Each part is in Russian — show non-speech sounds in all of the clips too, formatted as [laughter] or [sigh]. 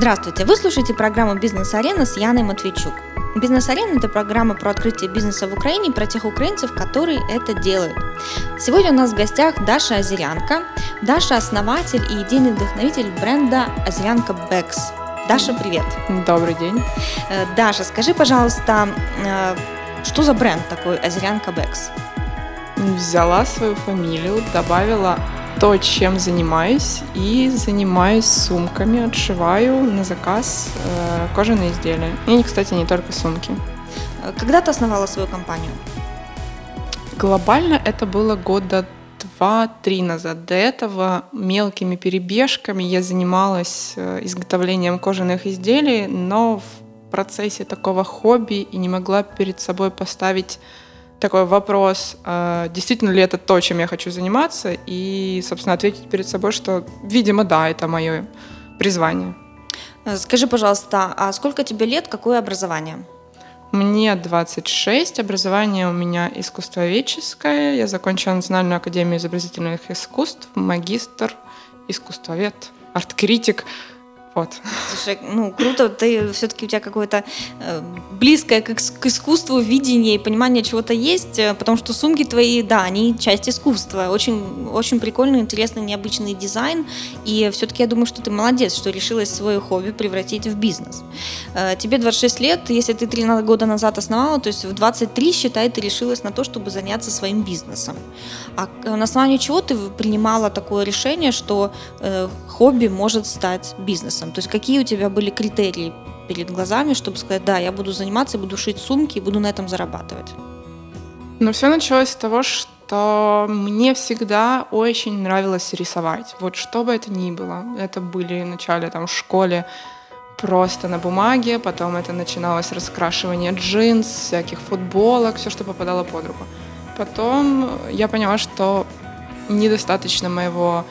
Здравствуйте! Вы слушаете программу «Бизнес-арена» с Яной Матвейчук. «Бизнес-арена» – это программа про открытие бизнеса в Украине, про тех украинцев, которые это делают. Сегодня у нас в гостях Даша Озерянка. Даша – основатель и идейный вдохновитель бренда «Озерянка Бэкс». Даша, привет! Добрый день! Э, Даша, скажи, пожалуйста, э, что за бренд такой «Озерянка Бэкс»? Взяла свою фамилию, добавила то, чем занимаюсь, и занимаюсь сумками, отшиваю на заказ э, кожаные изделия. И, кстати, не только сумки. Когда ты основала свою компанию? Глобально это было года два-три назад. До этого мелкими перебежками я занималась э, изготовлением кожаных изделий, но в процессе такого хобби и не могла перед собой поставить такой вопрос, а, действительно ли это то, чем я хочу заниматься, и, собственно, ответить перед собой, что, видимо, да, это мое призвание. Э, скажи, пожалуйста, а сколько тебе лет, какое образование? Мне 26, образование у меня искусствоведческое, я закончила Национальную академию изобразительных искусств, магистр, искусствовед, арт-критик, вот. Слушай, ну круто, ты все-таки у тебя какое-то э, близкое к, к искусству видение и понимание чего-то есть, э, потому что сумки твои, да, они часть искусства. Очень, очень прикольный, интересный, необычный дизайн. И все-таки я думаю, что ты молодец, что решилась свое хобби превратить в бизнес. Э, тебе 26 лет, если ты 3 года назад основала, то есть в 23, считай, ты решилась на то, чтобы заняться своим бизнесом. А на основании чего ты принимала такое решение, что э, хобби может стать бизнесом? Бизнесом? То есть какие у тебя были критерии перед глазами, чтобы сказать, да, я буду заниматься, буду шить сумки и буду на этом зарабатывать? Ну, все началось с того, что мне всегда очень нравилось рисовать. Вот что бы это ни было. Это были вначале там в школе просто на бумаге, потом это начиналось раскрашивание джинс, всяких футболок, все, что попадало под руку. Потом я поняла, что недостаточно моего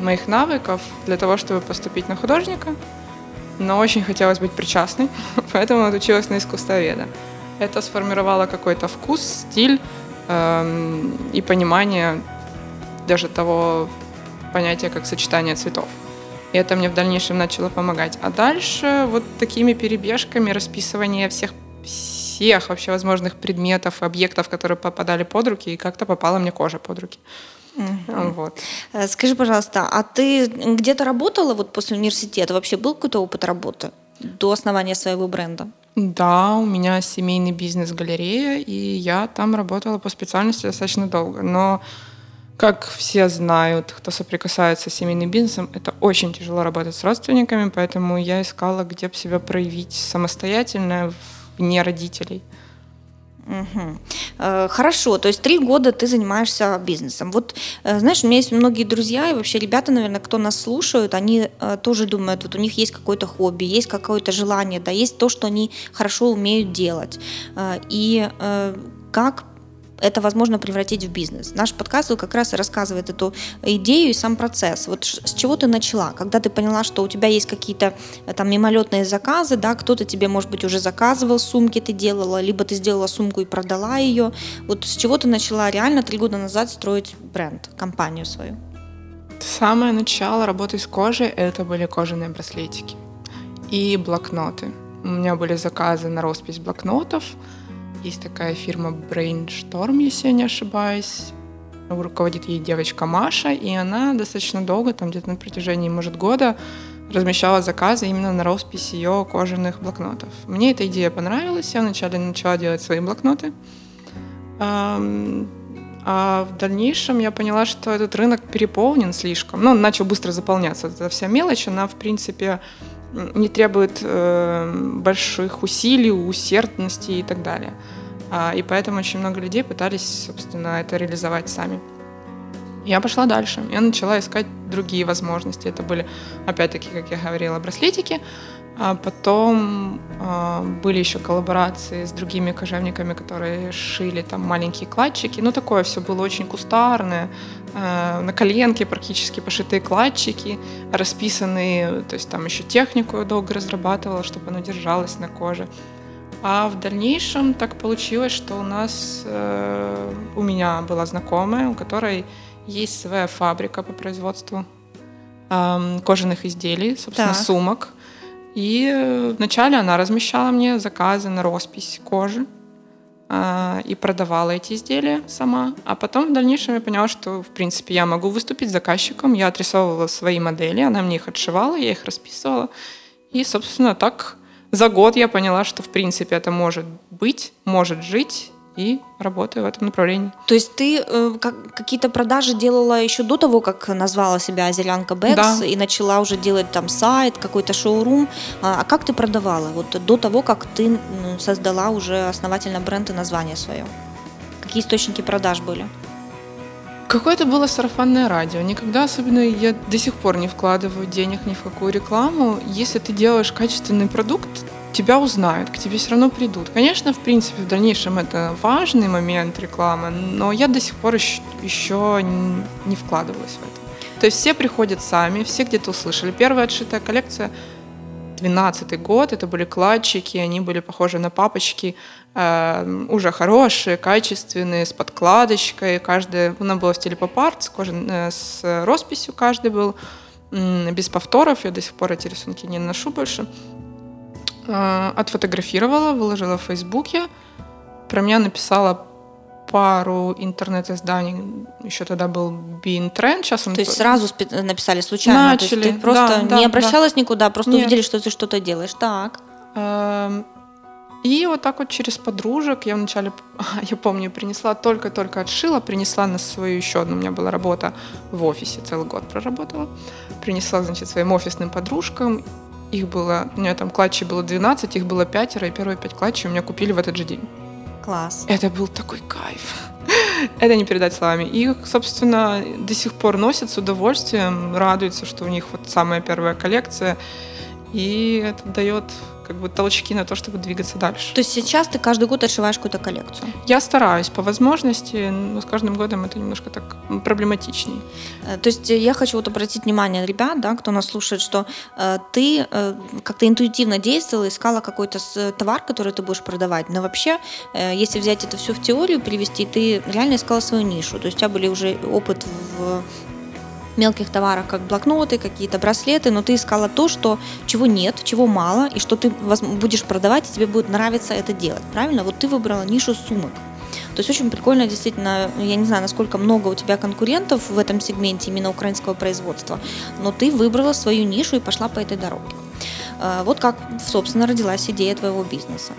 моих навыков для того, чтобы поступить на художника, но очень хотелось быть причастной, [laughs] поэтому отучилась на искусствоведа. Это сформировало какой-то вкус, стиль эм, и понимание даже того понятия, как сочетание цветов. И это мне в дальнейшем начало помогать. А дальше вот такими перебежками расписывание всех всех вообще возможных предметов, объектов, которые попадали под руки, и как-то попала мне кожа под руки. Угу. Вот. Э, скажи, пожалуйста, а ты где-то работала вот после университета? Вообще был какой-то опыт работы до основания своего бренда? Да, у меня семейный бизнес-галерея, и я там работала по специальности достаточно долго. Но, как все знают, кто соприкасается с семейным бизнесом, это очень тяжело работать с родственниками, поэтому я искала, где бы себя проявить самостоятельно, вне родителей. Угу. Хорошо, то есть три года ты занимаешься бизнесом. Вот, э, знаешь, у меня есть многие друзья и вообще ребята, наверное, кто нас слушают, они э, тоже думают, вот у них есть какое-то хобби, есть какое-то желание, да, есть то, что они хорошо умеют делать. И как это возможно превратить в бизнес. Наш подкаст как раз рассказывает эту идею и сам процесс. Вот с чего ты начала? Когда ты поняла, что у тебя есть какие-то э, там мимолетные заказы, да, кто-то тебе, может быть, уже заказывал сумки, ты делала, либо ты сделала сумку и продала ее. Вот с чего ты начала реально три года назад строить бренд, компанию свою? Самое начало работы с кожей — это были кожаные браслетики и блокноты. У меня были заказы на роспись блокнотов — есть такая фирма Brainstorm, если я не ошибаюсь. Руководит ей девочка Маша, и она достаточно долго, там где-то на протяжении, может, года, размещала заказы именно на роспись ее кожаных блокнотов. Мне эта идея понравилась, я вначале начала делать свои блокноты. А в дальнейшем я поняла, что этот рынок переполнен слишком. Ну, он начал быстро заполняться. эта вся мелочь, она, в принципе, не требует э, больших усилий, усердности и так далее. А, и поэтому очень много людей пытались, собственно, это реализовать сами. Я пошла дальше. Я начала искать другие возможности. Это были, опять-таки, как я говорила, браслетики. А потом э, были еще коллаборации с другими кожевниками, которые шили там маленькие кладчики. Ну, такое все было очень кустарное. Э, на коленке практически пошитые кладчики, расписанные. То есть там еще технику я долго разрабатывала, чтобы она держалась на коже. А в дальнейшем так получилось, что у нас, э, у меня была знакомая, у которой есть своя фабрика по производству э, кожаных изделий, собственно, так. сумок. И вначале она размещала мне заказы на роспись кожи а, и продавала эти изделия сама. А потом в дальнейшем я поняла, что, в принципе, я могу выступить заказчиком. Я отрисовывала свои модели, она мне их отшивала, я их расписывала. И, собственно, так за год я поняла, что, в принципе, это может быть, может жить, и работаю в этом направлении. То есть ты э, как, какие-то продажи делала еще до того, как назвала себя Зелянка Бэкс да. и начала уже делать там сайт, какой-то шоурум. А, а как ты продавала? Вот до того, как ты создала уже основательно бренд и название свое. Какие источники продаж были? Какое-то было сарафанное радио. Никогда особенно я до сих пор не вкладываю денег ни в какую рекламу. Если ты делаешь качественный продукт, тебя узнают, к тебе все равно придут. Конечно, в принципе, в дальнейшем это важный момент рекламы, но я до сих пор еще, не вкладывалась в это. То есть все приходят сами, все где-то услышали. Первая отшитая коллекция 12 год, это были кладчики, они были похожи на папочки, э, уже хорошие, качественные, с подкладочкой. Каждая, она была в стиле поп-арт, с, э, с росписью каждый был, э, без повторов. Я до сих пор эти рисунки не ношу больше. Э, отфотографировала, выложила в Фейсбуке. Про меня написала пару интернет-изданий. Еще тогда был Bean Trend. Сейчас он... То есть сразу написали случайно? Начали, То есть ты просто да, не да, обращалась да. никуда, просто Нет. увидели, что ты что-то делаешь. Так. Эм, и вот так вот через подружек я вначале, [laughs] я помню, принесла, только-только отшила, принесла на свою еще одну, у меня была работа в офисе, целый год проработала. Принесла, значит, своим офисным подружкам, их было, у меня там клатчей было 12, их было пятеро, и первые пять клатчей у меня купили в этот же день. Класс. Это был такой кайф. [laughs] Это не передать словами. Их, собственно, до сих пор носят с удовольствием, радуются, что у них вот самая первая коллекция. И это дает как бы толчки на то, чтобы двигаться дальше. То есть сейчас ты каждый год отшиваешь какую-то коллекцию? Я стараюсь по возможности, но с каждым годом это немножко так проблематичней. Э, то есть я хочу вот обратить внимание ребят, да, кто нас слушает, что э, ты э, как-то интуитивно действовала, искала какой-то товар, который ты будешь продавать, но вообще, э, если взять это все в теорию, перевести, ты реально искала свою нишу, то есть у тебя были уже опыт в мелких товарах, как блокноты, какие-то браслеты, но ты искала то, что чего нет, чего мало, и что ты будешь продавать, и тебе будет нравиться это делать. Правильно? Вот ты выбрала нишу сумок. То есть очень прикольно, действительно, я не знаю, насколько много у тебя конкурентов в этом сегменте именно украинского производства, но ты выбрала свою нишу и пошла по этой дороге. Э, вот как, собственно, родилась идея твоего бизнеса.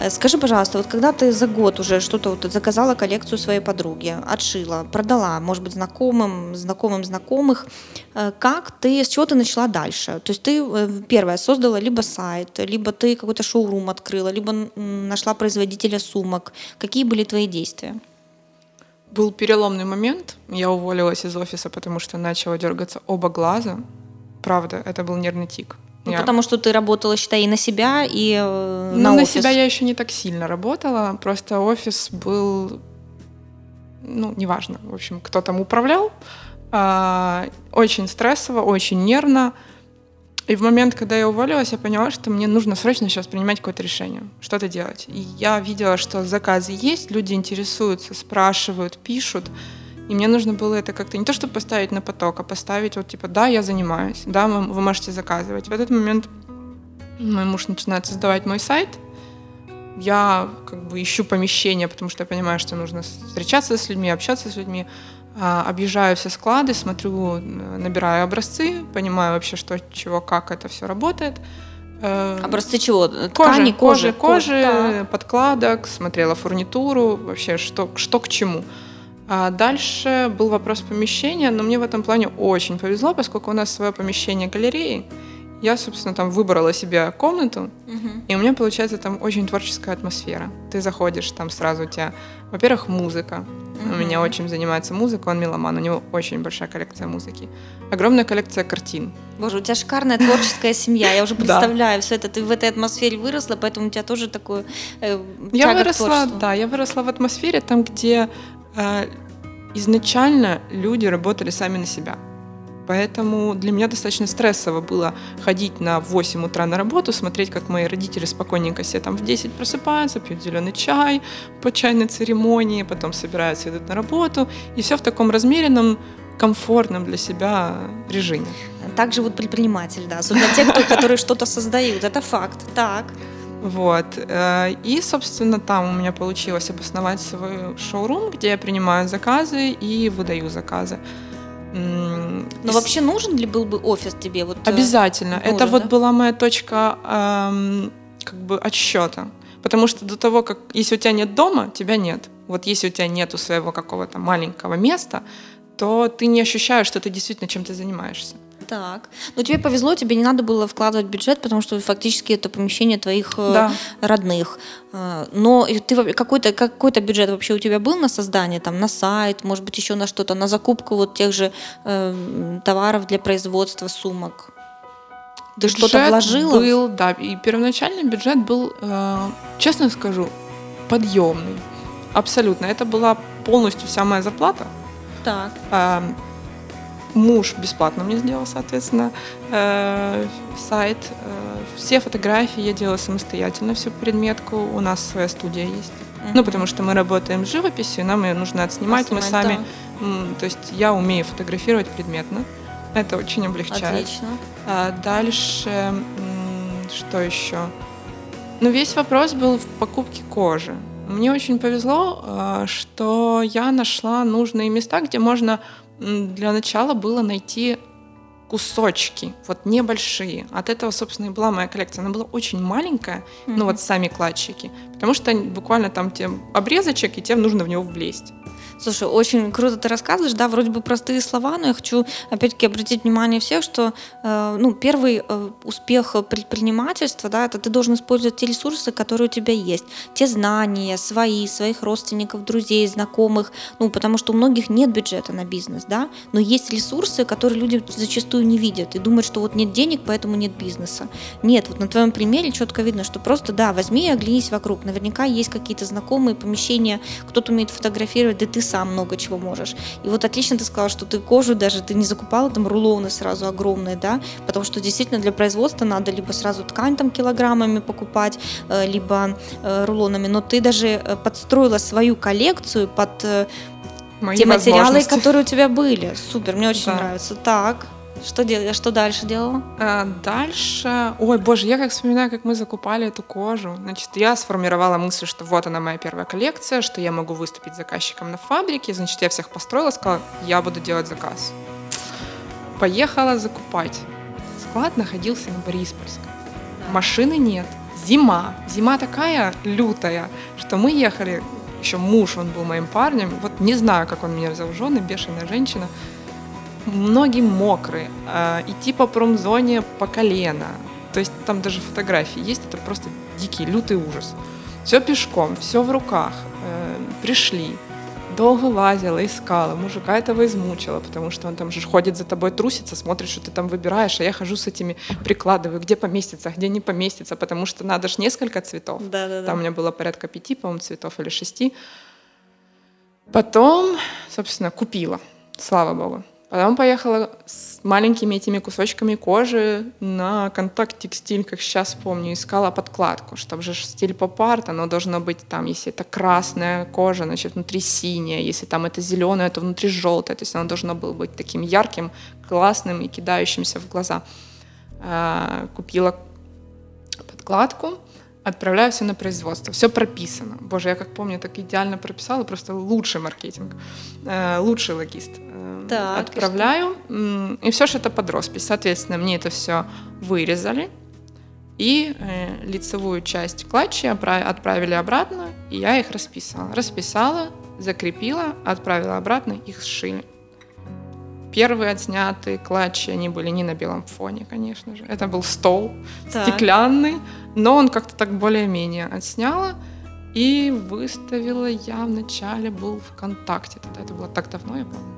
Э, скажи, пожалуйста, вот когда ты за год уже что-то вот заказала коллекцию своей подруги, отшила, продала, может быть, знакомым, знакомым знакомых, э, как ты, с чего ты начала дальше? То есть ты первое создала либо сайт, либо ты какой-то шоурум открыла, либо нашла производителя сумок. Какие были твои действия? Был переломный момент. Я уволилась из офиса, потому что начала дергаться оба глаза. Правда, это был нервный тик. Ну, я... Потому что ты работала, считай, и на себя, и э, ну, на офис. на себя я еще не так сильно работала. Просто офис был, ну, неважно, в общем, кто там управлял. А, очень стрессово, очень нервно. И в момент, когда я уволилась, я поняла, что мне нужно срочно сейчас принимать какое-то решение, что-то делать. И я видела, что заказы есть, люди интересуются, спрашивают, пишут. И мне нужно было это как-то не то, чтобы поставить на поток, а поставить вот типа, да, я занимаюсь, да, вы, вы можете заказывать. В этот момент мой муж начинает создавать мой сайт, я как бы ищу помещение, потому что я понимаю, что нужно встречаться с людьми, общаться с людьми, а, объезжаю все склады, смотрю, набираю образцы, понимаю вообще, что, чего, как это все работает. Э, образцы чего? Ткани, кожи, кожи, кожи, да. подкладок, смотрела фурнитуру, вообще что, что к чему. А дальше был вопрос помещения, но мне в этом плане очень повезло, поскольку у нас свое помещение галереи. Я, собственно, там выбрала себе комнату, угу. и у меня получается там очень творческая атмосфера. Ты заходишь, там сразу у тебя, во-первых, музыка. Угу. У меня очень занимается музыка, он меломан, у него очень большая коллекция музыки. Огромная коллекция картин. Боже, у тебя шикарная творческая семья. Я уже [laughs] представляю все это. Ты в этой атмосфере выросла, поэтому у тебя тоже такое э, Я выросла, да, я выросла в атмосфере там, где изначально люди работали сами на себя. Поэтому для меня достаточно стрессово было ходить на 8 утра на работу, смотреть, как мои родители спокойненько все там в 10 просыпаются, пьют зеленый чай по чайной церемонии, потом собираются, идут на работу. И все в таком размеренном, комфортном для себя режиме. также вот предприниматель, да, особенно те, кто, которые что-то создают, это факт, так. Вот. Э, и, собственно, там у меня получилось обосновать свой шоурум, где я принимаю заказы и выдаю заказы. Но вообще нужен ли был бы офис тебе? Вот, э, Обязательно. Нужен, Это вот да? была моя точка эм, как бы отсчета. Потому что до того, как если у тебя нет дома, тебя нет. Вот если у тебя нет своего какого-то маленького места, то ты не ощущаешь, что ты действительно чем-то занимаешься. Так. Ну, тебе повезло, тебе не надо было вкладывать бюджет, потому что фактически это помещение твоих э, да. родных. Э, но ты какой-то какой-то бюджет вообще у тебя был на создание, там, на сайт, может быть, еще на что-то, на закупку вот тех же э, товаров для производства сумок? Ты что-то вложила? Был, да. И первоначальный бюджет был, э, честно скажу, подъемный. Абсолютно. Это была полностью вся моя зарплата. Так. Э, муж бесплатно мне сделал, соответственно, э, сайт. Э, все фотографии я делала самостоятельно, всю предметку. У нас своя студия есть. Mm-hmm. Ну, потому что мы работаем с живописью, нам ее нужно отснимать, Поснимать, мы сами. Да. То есть я умею фотографировать предметно. Это очень облегчает. Отлично. А дальше, что еще? Ну, весь вопрос был в покупке кожи. Мне очень повезло, а, что я нашла нужные места, где можно для начала было найти кусочки, вот небольшие. От этого, собственно, и была моя коллекция. Она была очень маленькая, mm-hmm. ну вот сами кладчики, потому что буквально там те обрезочек, и тебе нужно в него влезть. Слушай, очень круто ты рассказываешь, да, вроде бы простые слова, но я хочу опять-таки обратить внимание всех, что э, ну, первый э, успех предпринимательства, да, это ты должен использовать те ресурсы, которые у тебя есть, те знания свои, своих родственников, друзей, знакомых, ну, потому что у многих нет бюджета на бизнес, да, но есть ресурсы, которые люди зачастую не видят и думают, что вот нет денег, поэтому нет бизнеса. Нет, вот на твоем примере четко видно, что просто, да, возьми и оглянись вокруг, наверняка есть какие-то знакомые помещения, кто-то умеет фотографировать, да ты сам много чего можешь. И вот отлично ты сказала, что ты кожу даже, ты не закупала там рулоны сразу огромные, да, потому что действительно для производства надо либо сразу ткань там килограммами покупать, э, либо э, рулонами, но ты даже э, подстроила свою коллекцию под Мои те материалы, которые у тебя были. Супер, мне очень да. нравится. Так. Что, дел... что дальше делала? А, дальше... Ой, боже, я как вспоминаю, как мы закупали эту кожу. Значит, я сформировала мысль, что вот она моя первая коллекция, что я могу выступить заказчиком на фабрике. Значит, я всех построила, сказала, я буду делать заказ. Поехала закупать. Склад находился на Бориспольском. Машины нет. Зима. Зима такая лютая, что мы ехали еще муж, он был моим парнем. Вот не знаю, как он меня взял в жены, бешеная женщина многие мокрые, э, идти по промзоне по колено. То есть там даже фотографии есть, это просто дикий, лютый ужас. Все пешком, все в руках. Э, пришли, долго лазила, искала. Мужика этого измучила, потому что он там же ходит за тобой, трусится, смотрит, что ты там выбираешь, а я хожу с этими, прикладываю, где поместится, где не поместится, потому что надо же несколько цветов. Да, да, да. Там у меня было порядка пяти, по-моему, цветов или шести. Потом, собственно, купила, слава богу. Потом поехала с маленькими этими кусочками кожи на контакт текстиль, как сейчас помню, искала подкладку, чтобы же стиль поп-арт, оно должно быть там, если это красная кожа, значит, внутри синяя, если там это зеленое, то внутри желтое, то есть оно должно было быть таким ярким, классным и кидающимся в глаза. А, купила подкладку, отправляю все на производство. Все прописано. Боже, я как помню, так идеально прописала, просто лучший маркетинг, э, лучший логист. Э, так, отправляю, и, и все же это под роспись. Соответственно, мне это все вырезали, и э, лицевую часть клатчи отправили обратно, и я их расписала. Расписала, закрепила, отправила обратно, их сшили. Первые отснятые клатчи, они были не на белом фоне, конечно же. Это был стол так. стеклянный, но он как-то так более-менее отсняла. И выставила я вначале был ВКонтакте. Тогда это было так давно, я помню.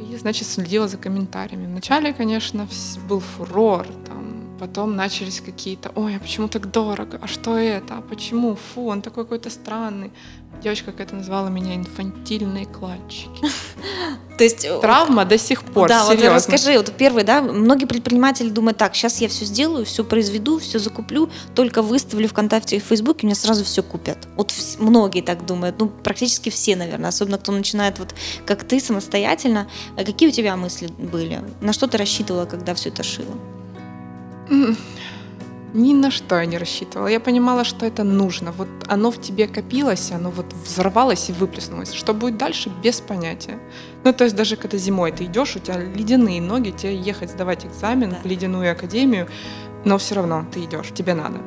И, значит, следила за комментариями. Вначале, конечно, был фурор. Там Потом начались какие-то, ой, а почему так дорого? А что это? А почему? Фу, он такой какой-то странный. Девочка какая-то назвала меня инфантильные кладчики. [laughs] То есть э, травма до сих пор. Да, серьезно. вот расскажи, вот первый, да, многие предприниматели думают, так, сейчас я все сделаю, все произведу, все закуплю, только выставлю ВКонтакте и в Фейсбуке, мне сразу все купят. Вот многие так думают, ну практически все, наверное, особенно кто начинает вот как ты самостоятельно. А какие у тебя мысли были? На что ты рассчитывала, когда все это шила? Ни на что я не рассчитывала. Я понимала, что это нужно. Вот оно в тебе копилось, оно вот взорвалось и выплеснулось. Что будет дальше, без понятия. Ну, то есть даже когда зимой ты идешь, у тебя ледяные ноги, тебе ехать сдавать экзамен да. в ледяную академию, но все равно ты идешь, тебе надо.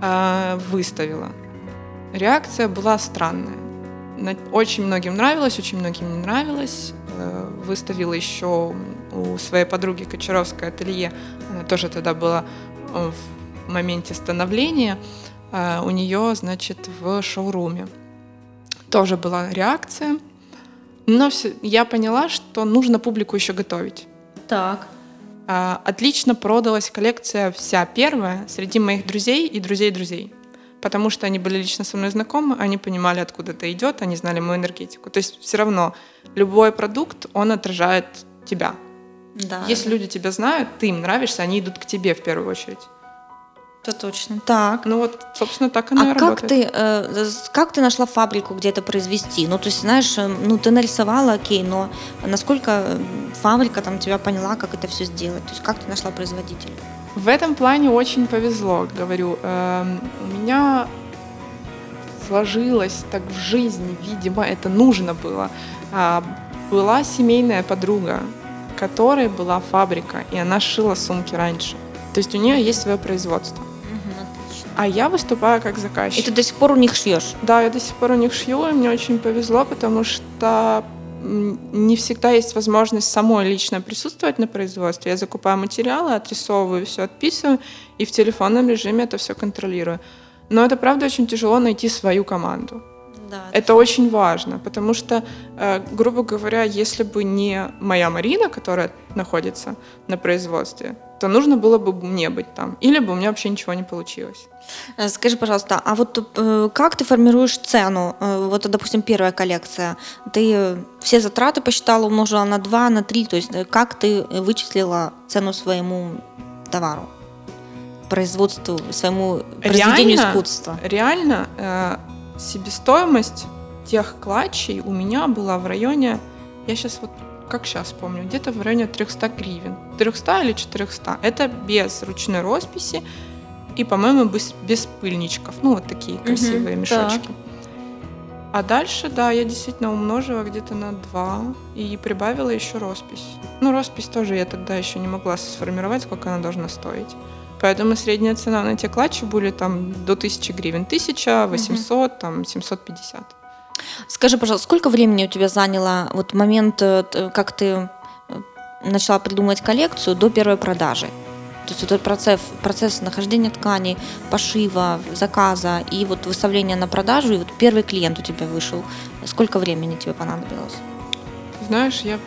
А, выставила. Реакция была странная. Очень многим нравилось, очень многим не нравилось. Э, выставила еще у своей подруги Кочаровской ателье. Она тоже тогда была э, в моменте становления. Э, у нее, значит, в шоуруме. Тоже была реакция. Но все, я поняла, что нужно публику еще готовить. Так. Отлично продалась коллекция вся первая среди моих друзей и друзей друзей потому что они были лично со мной знакомы, они понимали, откуда это идет, они знали мою энергетику. То есть все равно любой продукт, он отражает тебя. Да. Если люди тебя знают, ты им нравишься, они идут к тебе в первую очередь. Это точно. Так. Ну вот, собственно, так оно а и как работает. Ты, э, как ты нашла фабрику, где это произвести? Ну, то есть, знаешь, э, ну, ты нарисовала, окей, но насколько э, фабрика там тебя поняла, как это все сделать? То есть, как ты нашла производителя? В этом плане очень повезло, говорю. Эм, у меня сложилось так в жизни, видимо, это нужно было. А, была семейная подруга, которой была фабрика, и она шила сумки раньше. То есть у нее есть свое производство. А я выступаю как заказчик. И ты до сих пор у них шьешь? Да, я до сих пор у них шью, и мне очень повезло, потому что не всегда есть возможность самой лично присутствовать на производстве. Я закупаю материалы, отрисовываю, все отписываю, и в телефонном режиме это все контролирую. Но это правда очень тяжело найти свою команду. Да, это, очень важно, потому что, э, грубо говоря, если бы не моя Марина, которая находится на производстве, то нужно было бы мне быть там, или бы у меня вообще ничего не получилось. Э, скажи, пожалуйста, а вот э, как ты формируешь цену? Э, вот, допустим, первая коллекция. Ты все затраты посчитала, умножила на 2, на 3, то есть как ты вычислила цену своему товару? производству, своему произведению реально, искусства? Реально, э, себестоимость тех клатчей у меня была в районе, я сейчас вот как сейчас помню, где-то в районе 300 гривен. 300 или 400. Это без ручной росписи и, по-моему, без, без пыльничков. Ну, вот такие красивые угу, мешочки. Так. А дальше, да, я действительно умножила где-то на 2 и прибавила еще роспись. Ну, роспись тоже я тогда еще не могла сформировать, сколько она должна стоить. Поэтому средняя цена на те клатчи были там до 1000 гривен. 1800, угу. там 750. Скажи, пожалуйста, сколько времени у тебя заняло вот момент, э, как ты э, начала придумывать коллекцию до первой продажи? То есть этот процесс, процесс нахождения тканей, пошива, заказа и вот выставления на продажу, и вот первый клиент у тебя вышел. Сколько времени тебе понадобилось? Знаешь, я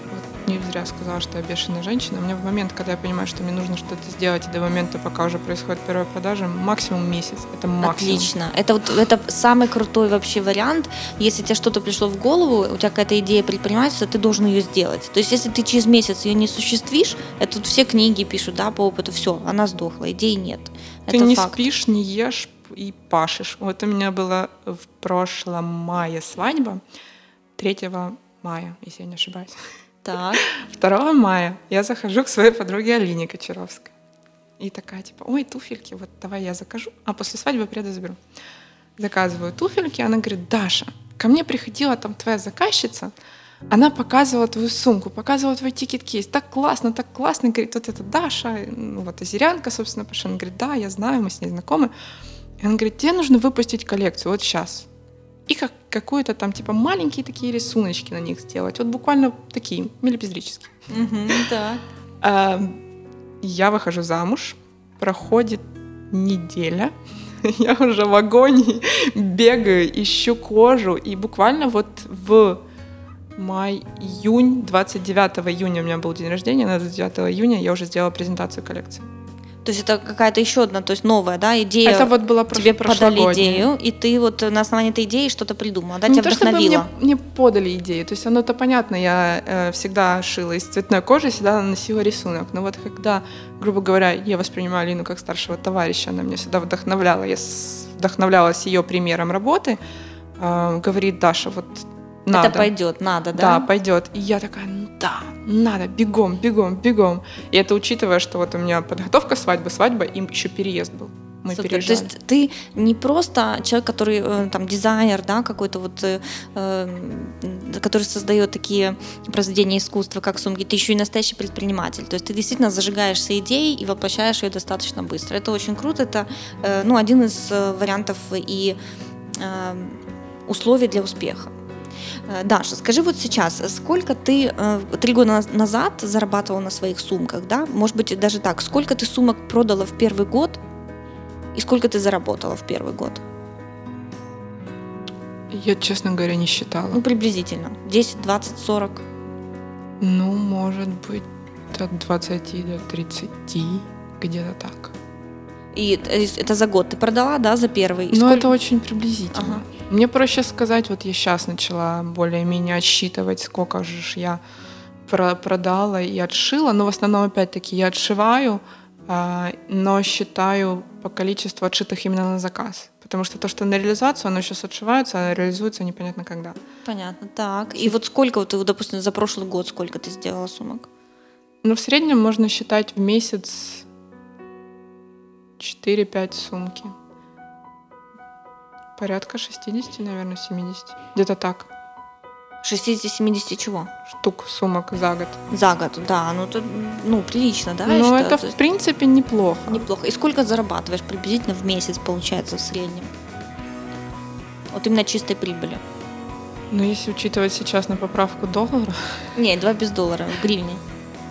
не зря сказала, что я бешеная женщина. У меня в момент, когда я понимаю, что мне нужно что-то сделать, и до момента, пока уже происходит первая продажа, максимум месяц. Это максимум. Отлично. Это вот это самый крутой вообще вариант. Если тебе что-то пришло в голову, у тебя какая-то идея предпринимательства, ты должен ее сделать. То есть, если ты через месяц ее не существишь, это тут все книги пишут, да, по опыту, все, она сдохла, идеи нет. Ты это не факт. спишь, не ешь и пашешь. Вот у меня была в прошлом мае свадьба, 3 мая, если я не ошибаюсь. Так. 2 мая я захожу к своей подруге Алине Кочаровской. И такая, типа, ой, туфельки, вот давай я закажу, а после свадьбы приеду заберу. Заказываю туфельки, она говорит, Даша, ко мне приходила там твоя заказчица, она показывала твою сумку, показывала твой ticket case. Так классно, так классно. Говорит, вот это Даша, ну, вот азерянка, собственно. Она говорит, да, я знаю, мы с ней знакомы. И она говорит, тебе нужно выпустить коллекцию вот сейчас и как, какую-то там, типа, маленькие такие рисуночки на них сделать. Вот буквально такие, милипиздрические. да. Я выхожу замуж, проходит неделя, [laughs] я уже в агонии бегаю, ищу кожу, и буквально вот в май, июнь, 29 июня у меня был день рождения, на 29 июня я уже сделала презентацию коллекции. То есть это какая-то еще одна, то есть новая, да, идея. Это вот была тебе подали идею, и ты вот на основании этой идеи что-то придумала, да, Не тебя то, чтобы вдохновила. мне, мне подали идею, то есть оно-то понятно, я э, всегда шила из цветной кожи, всегда наносила рисунок, но вот когда, грубо говоря, я воспринимаю Алину как старшего товарища, она меня всегда вдохновляла, я вдохновлялась ее примером работы, э, говорит Даша, вот надо. Это пойдет, надо, Да, да? пойдет. И я такая, ну да, надо, бегом, бегом, бегом. И это учитывая, что вот у меня подготовка свадьбы, свадьба, им еще переезд был. Мы Супер. То переезжали. есть ты не просто человек, который э, там дизайнер, да, какой-то вот, э, э, который создает такие произведения искусства, как сумки, ты еще и настоящий предприниматель. То есть ты действительно зажигаешься идеей и воплощаешь ее достаточно быстро. Это очень круто. Это э, ну, один из э, вариантов и э, условий для успеха. Э, Даша, скажи вот сейчас, сколько ты э, три года наз- назад зарабатывала на своих сумках, да? Может быть, даже так, сколько ты сумок продала в первый год и сколько ты заработала в первый год? Я, честно говоря, не считала. Ну, приблизительно. 10, 20, 40. Ну, может быть, от 20 до 30, где-то так. И это за год ты продала, да, за первый? И Но сколько- это очень приблизительно. Ага. Мне проще сказать, вот я сейчас начала более-менее отсчитывать, сколько же я про- продала и отшила. Но в основном, опять-таки, я отшиваю, а, но считаю по количеству отшитых именно на заказ. Потому что то, что на реализацию, оно сейчас отшивается, а реализуется непонятно когда. Понятно, так. И вот сколько вот допустим, за прошлый год сколько ты сделала сумок? Но в среднем можно считать в месяц 4-5 сумки. Порядка 60, наверное, 70. Где-то так. 60-70 чего? Штук сумок за год. За год, да. Ну, это, ну прилично, да? считаю? это, То в есть принципе, неплохо. неплохо. И сколько зарабатываешь приблизительно в месяц, получается, в среднем? Вот именно чистой прибыли. Но если учитывать сейчас на поправку доллара, Не, два без доллара, в гривне.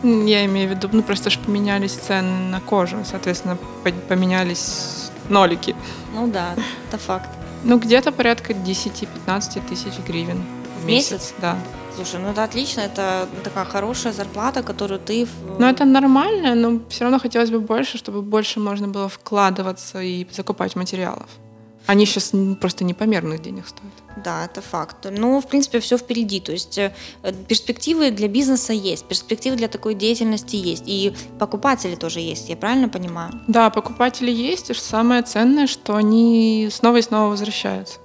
Я имею в виду, ну просто ж поменялись цены на кожу, соответственно, по- поменялись нолики. Ну да, это факт. Ну, где-то порядка 10-15 тысяч гривен в месяц. месяц? Да. Слушай, ну это отлично, это такая хорошая зарплата, которую ты... Но это нормально, но все равно хотелось бы больше, чтобы больше можно было вкладываться и закупать материалов. Они сейчас просто непомерных денег стоят. Да, это факт. Ну, в принципе, все впереди. То есть э, перспективы для бизнеса есть, перспективы для такой деятельности есть. И покупатели тоже есть, я правильно понимаю? Да, покупатели есть, и самое ценное, что они снова и снова возвращаются.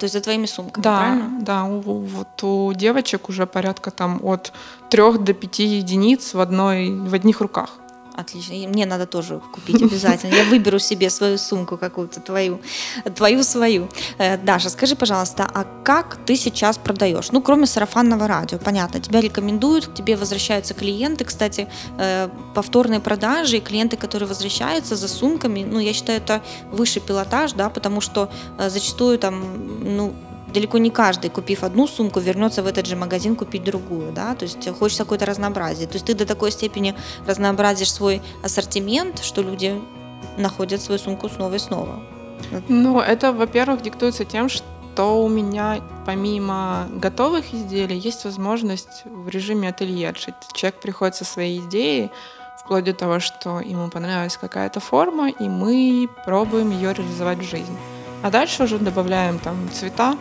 То есть за твоими сумками, Да, правильно? да, у, у- вот у девочек уже порядка там от трех до пяти единиц в одной, в одних руках. Отлично. И мне надо тоже купить обязательно. Я выберу себе свою сумку какую-то, твою, твою свою. Э, Даша, скажи, пожалуйста, а как ты сейчас продаешь? Ну, кроме сарафанного радио, понятно, тебя рекомендуют, к тебе возвращаются клиенты. Кстати, э, повторные продажи и клиенты, которые возвращаются за сумками, ну, я считаю, это высший пилотаж, да, потому что э, зачастую там, ну, далеко не каждый, купив одну сумку, вернется в этот же магазин купить другую, да, то есть хочется какое-то разнообразие. То есть ты до такой степени разнообразишь свой ассортимент, что люди находят свою сумку снова и снова. Ну, это, во-первых, диктуется тем, что у меня помимо готовых изделий есть возможность в режиме ателье отшить. Человек приходит со своей идеей, вплоть до того, что ему понравилась какая-то форма, и мы пробуем ее реализовать в жизнь. А дальше уже добавляем там цвета.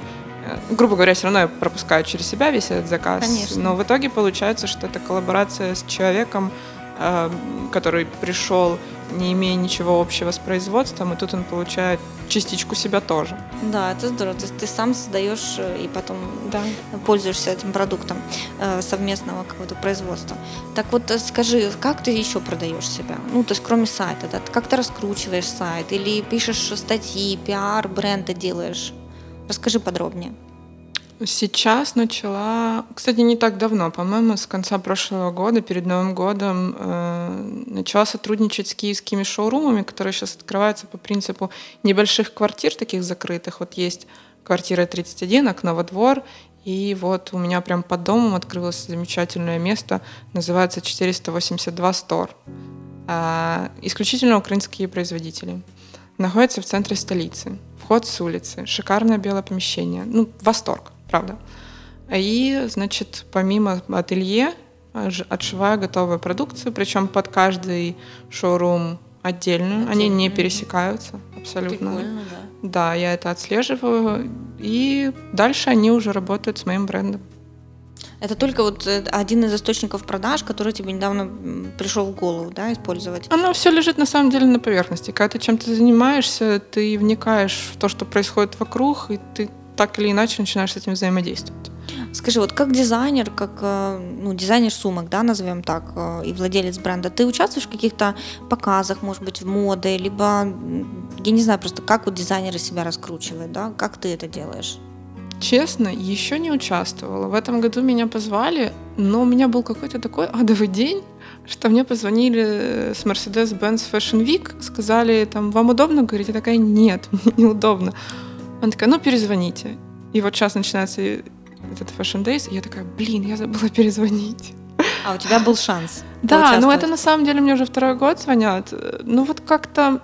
Э, Грубо говоря, все равно я пропускаю через себя весь этот заказ. Конечно. Но в итоге получается, что это коллаборация с человеком, э, который пришел, не имея ничего общего с производством, и тут он получает частичку себя тоже. Да, это здорово. То есть ты сам создаешь э, и потом Да. пользуешься этим продуктом э, совместного какого-то производства. Так вот, скажи, как ты еще продаешь себя? Ну, то есть кроме сайта, да? Как ты раскручиваешь сайт или пишешь статьи, пиар, бренда делаешь? Расскажи подробнее. Сейчас начала, кстати, не так давно, по-моему, с конца прошлого года, перед Новым годом, э, начала сотрудничать с киевскими шоурумами, которые сейчас открываются по принципу небольших квартир, таких закрытых. Вот есть квартира 31, окно во двор, и вот у меня прям под домом открылось замечательное место, называется 482 Store. А, исключительно украинские производители. Находится в центре столицы. Вход с улицы. Шикарное белое помещение. Ну, восторг, правда. И, значит, помимо ателье, отшиваю готовую продукцию, причем под каждый шоурум отдельную. Отдельно. Они не пересекаются абсолютно. Прикольно, да. Да, я это отслеживаю. И дальше они уже работают с моим брендом. Это только вот э, один из источников продаж, который тебе недавно пришел в голову, да, использовать? Оно все лежит на самом деле на поверхности. Когда ты чем-то занимаешься, ты вникаешь в то, что происходит вокруг, и ты так или иначе начинаешь с этим взаимодействовать. Скажи, вот как дизайнер, как э, ну, дизайнер сумок, да, назовем так, э, и владелец бренда, ты участвуешь в каких-то показах, может быть, в моде, либо, я не знаю, просто как вот дизайнеры себя раскручивают, да, как ты это делаешь? Честно, еще не участвовала. В этом году меня позвали, но у меня был какой-то такой адовый день, что мне позвонили с Mercedes-Benz Fashion Week, сказали, там, вам удобно говорить? Я такая, нет, [laughs] мне неудобно. Она такая, ну, перезвоните. И вот сейчас начинается этот Fashion Days, и я такая, блин, я забыла перезвонить. А у тебя был шанс? Да, но это на самом деле мне уже второй год звонят. Ну вот как-то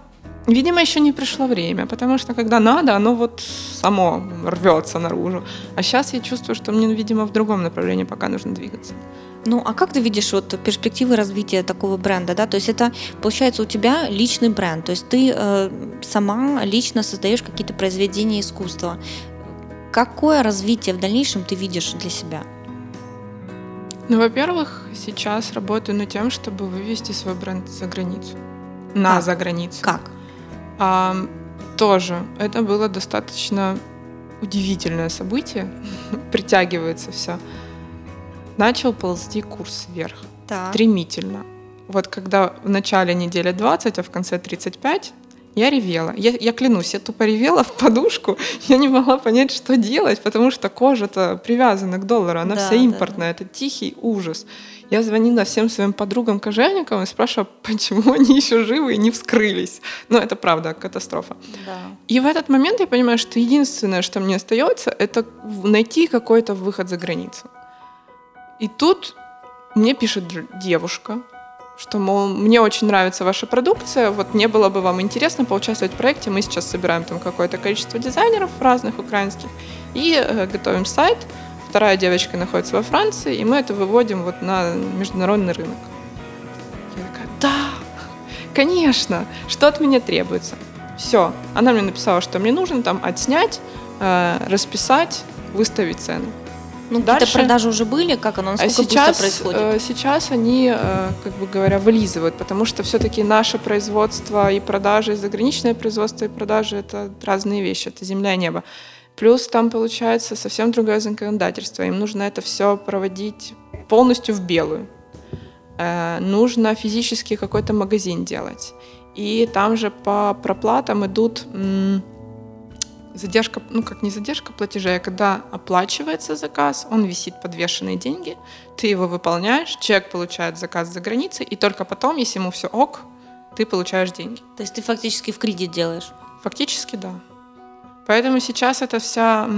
Видимо, еще не пришло время, потому что когда надо, оно вот само рвется наружу. А сейчас я чувствую, что мне, видимо, в другом направлении пока нужно двигаться. Ну, а как ты видишь вот перспективы развития такого бренда, да? То есть это, получается, у тебя личный бренд, то есть ты э, сама лично создаешь какие-то произведения искусства. Какое развитие в дальнейшем ты видишь для себя? Ну, во-первых, сейчас работаю над тем, чтобы вывести свой бренд за границу. На как? за границу. Как? А, тоже это было достаточно удивительное событие. [laughs] Притягивается все. Начал ползти курс вверх. Так. Стремительно. Вот когда в начале недели 20, а в конце 35, я ревела. Я, я клянусь, я тупо ревела в подушку. [laughs] Я не могла понять, что делать, потому что кожа-то привязана к доллару, она да, вся импортная. Да, да. Это тихий ужас. Я звонила всем своим подругам кожевникам и спрашивала, [laughs] почему они еще живы и не вскрылись. Ну, это правда катастрофа. Да. И в этот момент я понимаю, что единственное, что мне остается, это найти какой-то выход за границу. И тут мне пишет девушка, что, мол, мне очень нравится ваша продукция, вот не было бы вам интересно поучаствовать в проекте, мы сейчас собираем там какое-то количество дизайнеров разных украинских и э, готовим сайт, вторая девочка находится во Франции, и мы это выводим вот на международный рынок. Я такая, да, конечно, что от меня требуется? Все, она мне написала, что мне нужно там отснять, э, расписать, выставить цену. Ну, какие-то продажи уже были, как оно, насколько а сейчас, быстро происходит? Э, сейчас они, э, как бы говоря, вылизывают, потому что все-таки наше производство и продажи, и заграничное производство и продажи — это разные вещи, это земля и небо. Плюс там получается совсем другое законодательство. Им нужно это все проводить полностью в белую. Э, нужно физически какой-то магазин делать. И там же по проплатам идут м- задержка, ну как не задержка платежей, а когда оплачивается заказ, он висит подвешенные деньги, ты его выполняешь, человек получает заказ за границей, и только потом, если ему все ок, ты получаешь деньги. То есть ты фактически в кредит делаешь? Фактически, да. Поэтому сейчас эта вся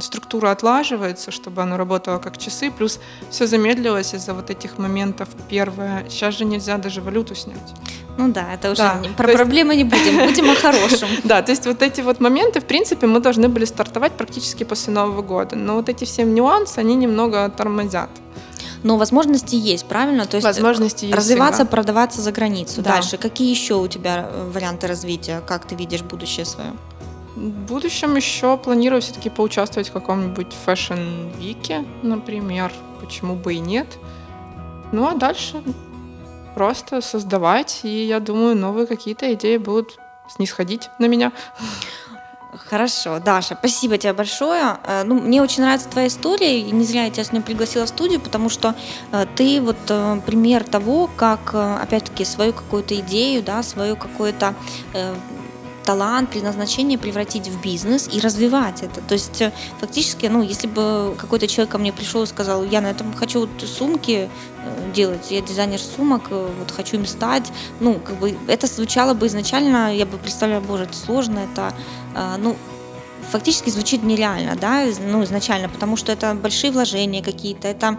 структура отлаживается, чтобы оно работало как часы, плюс все замедлилось из-за вот этих моментов. Первое, сейчас же нельзя даже валюту снять. Ну да, это уже да. не, про проблемы есть... не будем, будем о хорошем. [laughs] Да, то есть вот эти вот моменты, в принципе, мы должны были стартовать практически после Нового года, но вот эти все нюансы, они немного тормозят. Но возможности есть, правильно? То есть возможности есть развиваться, всегда. продаваться за границу. Да. Дальше, какие еще у тебя э, варианты развития? Как ты видишь будущее свое? В будущем еще планирую все-таки поучаствовать в каком-нибудь fashion week -е, например. Почему бы и нет. Ну а дальше просто создавать, и я думаю, новые какие-то идеи будут снисходить на меня. Хорошо, Даша, спасибо тебе большое. Э, ну, мне очень нравится твоя история, и не зря я тебя сегодня пригласила в студию, потому что э, ты вот э, пример того, как, опять-таки, свою какую-то идею, да, свою какую-то талант, предназначение превратить в бизнес и развивать это. То есть э, фактически, ну, если бы какой-то человек ко мне пришел и сказал, я на этом хочу вот сумки э, делать, я дизайнер сумок, э, вот хочу им стать, ну, как бы это звучало бы изначально, я бы представляла, боже, это сложно, это, ну, фактически звучит нереально, да, ну, изначально, потому что это большие вложения какие-то, это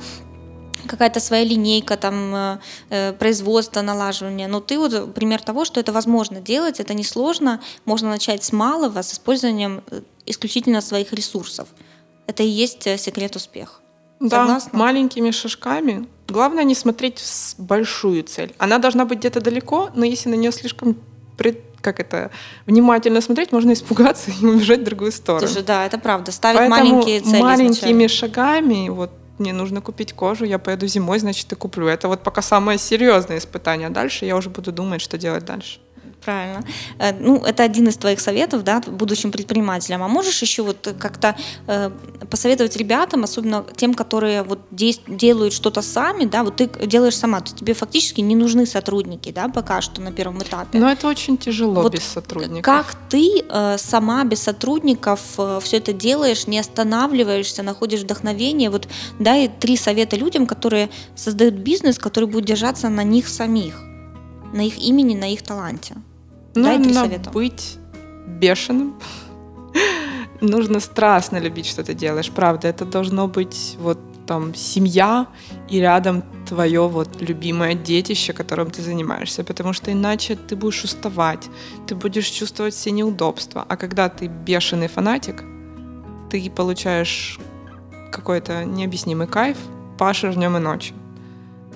какая-то своя линейка, там, э, э, производство, налаживание. Но ты вот пример того, что это возможно делать, это несложно, можно начать с малого, с использованием э, исключительно своих ресурсов. Это и есть секрет успеха. Да, Согласна? маленькими шажками Главное не смотреть в большую цель. Она должна быть где-то далеко, но если на нее слишком как это, внимательно смотреть, можно испугаться и [laughs] убежать в другую сторону. Слушай, да, это правда. Ставить Поэтому маленькие цели маленькими изначально. шагами, вот мне нужно купить кожу, я поеду зимой, значит, и куплю. Это вот пока самое серьезное испытание. А дальше я уже буду думать, что делать дальше. Правильно. Э, ну, это один из твоих советов, да, будущим предпринимателям. А можешь еще вот как-то э, посоветовать ребятам, особенно тем, которые вот делают что-то сами, да, вот ты делаешь сама, то тебе фактически не нужны сотрудники, да, пока что на первом этапе. Но это очень тяжело вот без сотрудников. Как ты э, сама без сотрудников э, все это делаешь, не останавливаешься, находишь вдохновение, вот дай три совета людям, которые создают бизнес, который будет держаться на них самих, на их имени, на их таланте. Нужно совета. быть бешеным. Нужно страстно любить, что ты делаешь, правда. Это должно быть вот там семья и рядом твое вот любимое детище, которым ты занимаешься, потому что иначе ты будешь уставать, ты будешь чувствовать все неудобства. А когда ты бешеный фанатик, ты получаешь какой-то необъяснимый кайф, пашешь днем и ночью.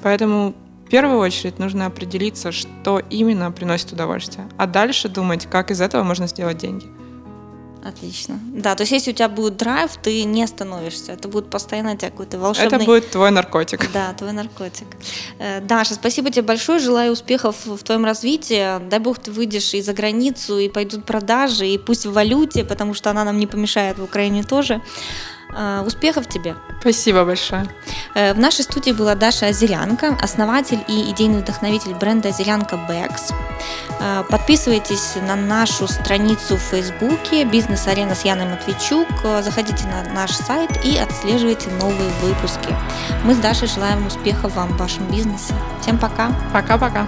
Поэтому в первую очередь нужно определиться, что именно приносит удовольствие, а дальше думать, как из этого можно сделать деньги. Отлично. Да, то есть если у тебя будет драйв, ты не остановишься. Это будет постоянно у тебя какой-то волшебный... Это будет твой наркотик. Да, твой наркотик. Э, Даша, спасибо тебе большое. Желаю успехов в твоем развитии. Дай бог ты выйдешь и за границу, и пойдут продажи, и пусть в валюте, потому что она нам не помешает в Украине тоже. Э, успехов тебе! Спасибо большое! Э, в нашей студии была Даша Озерянка, основатель и идейный вдохновитель бренда Озерянка Бэкс. Э, подписывайтесь на нашу страницу в Фейсбуке «Бизнес-арена» с Яной Матвейчук. Заходите на наш сайт и отслеживайте новые выпуски. Мы с Дашей желаем успехов вам в вашем бизнесе. Всем пока! Пока-пока!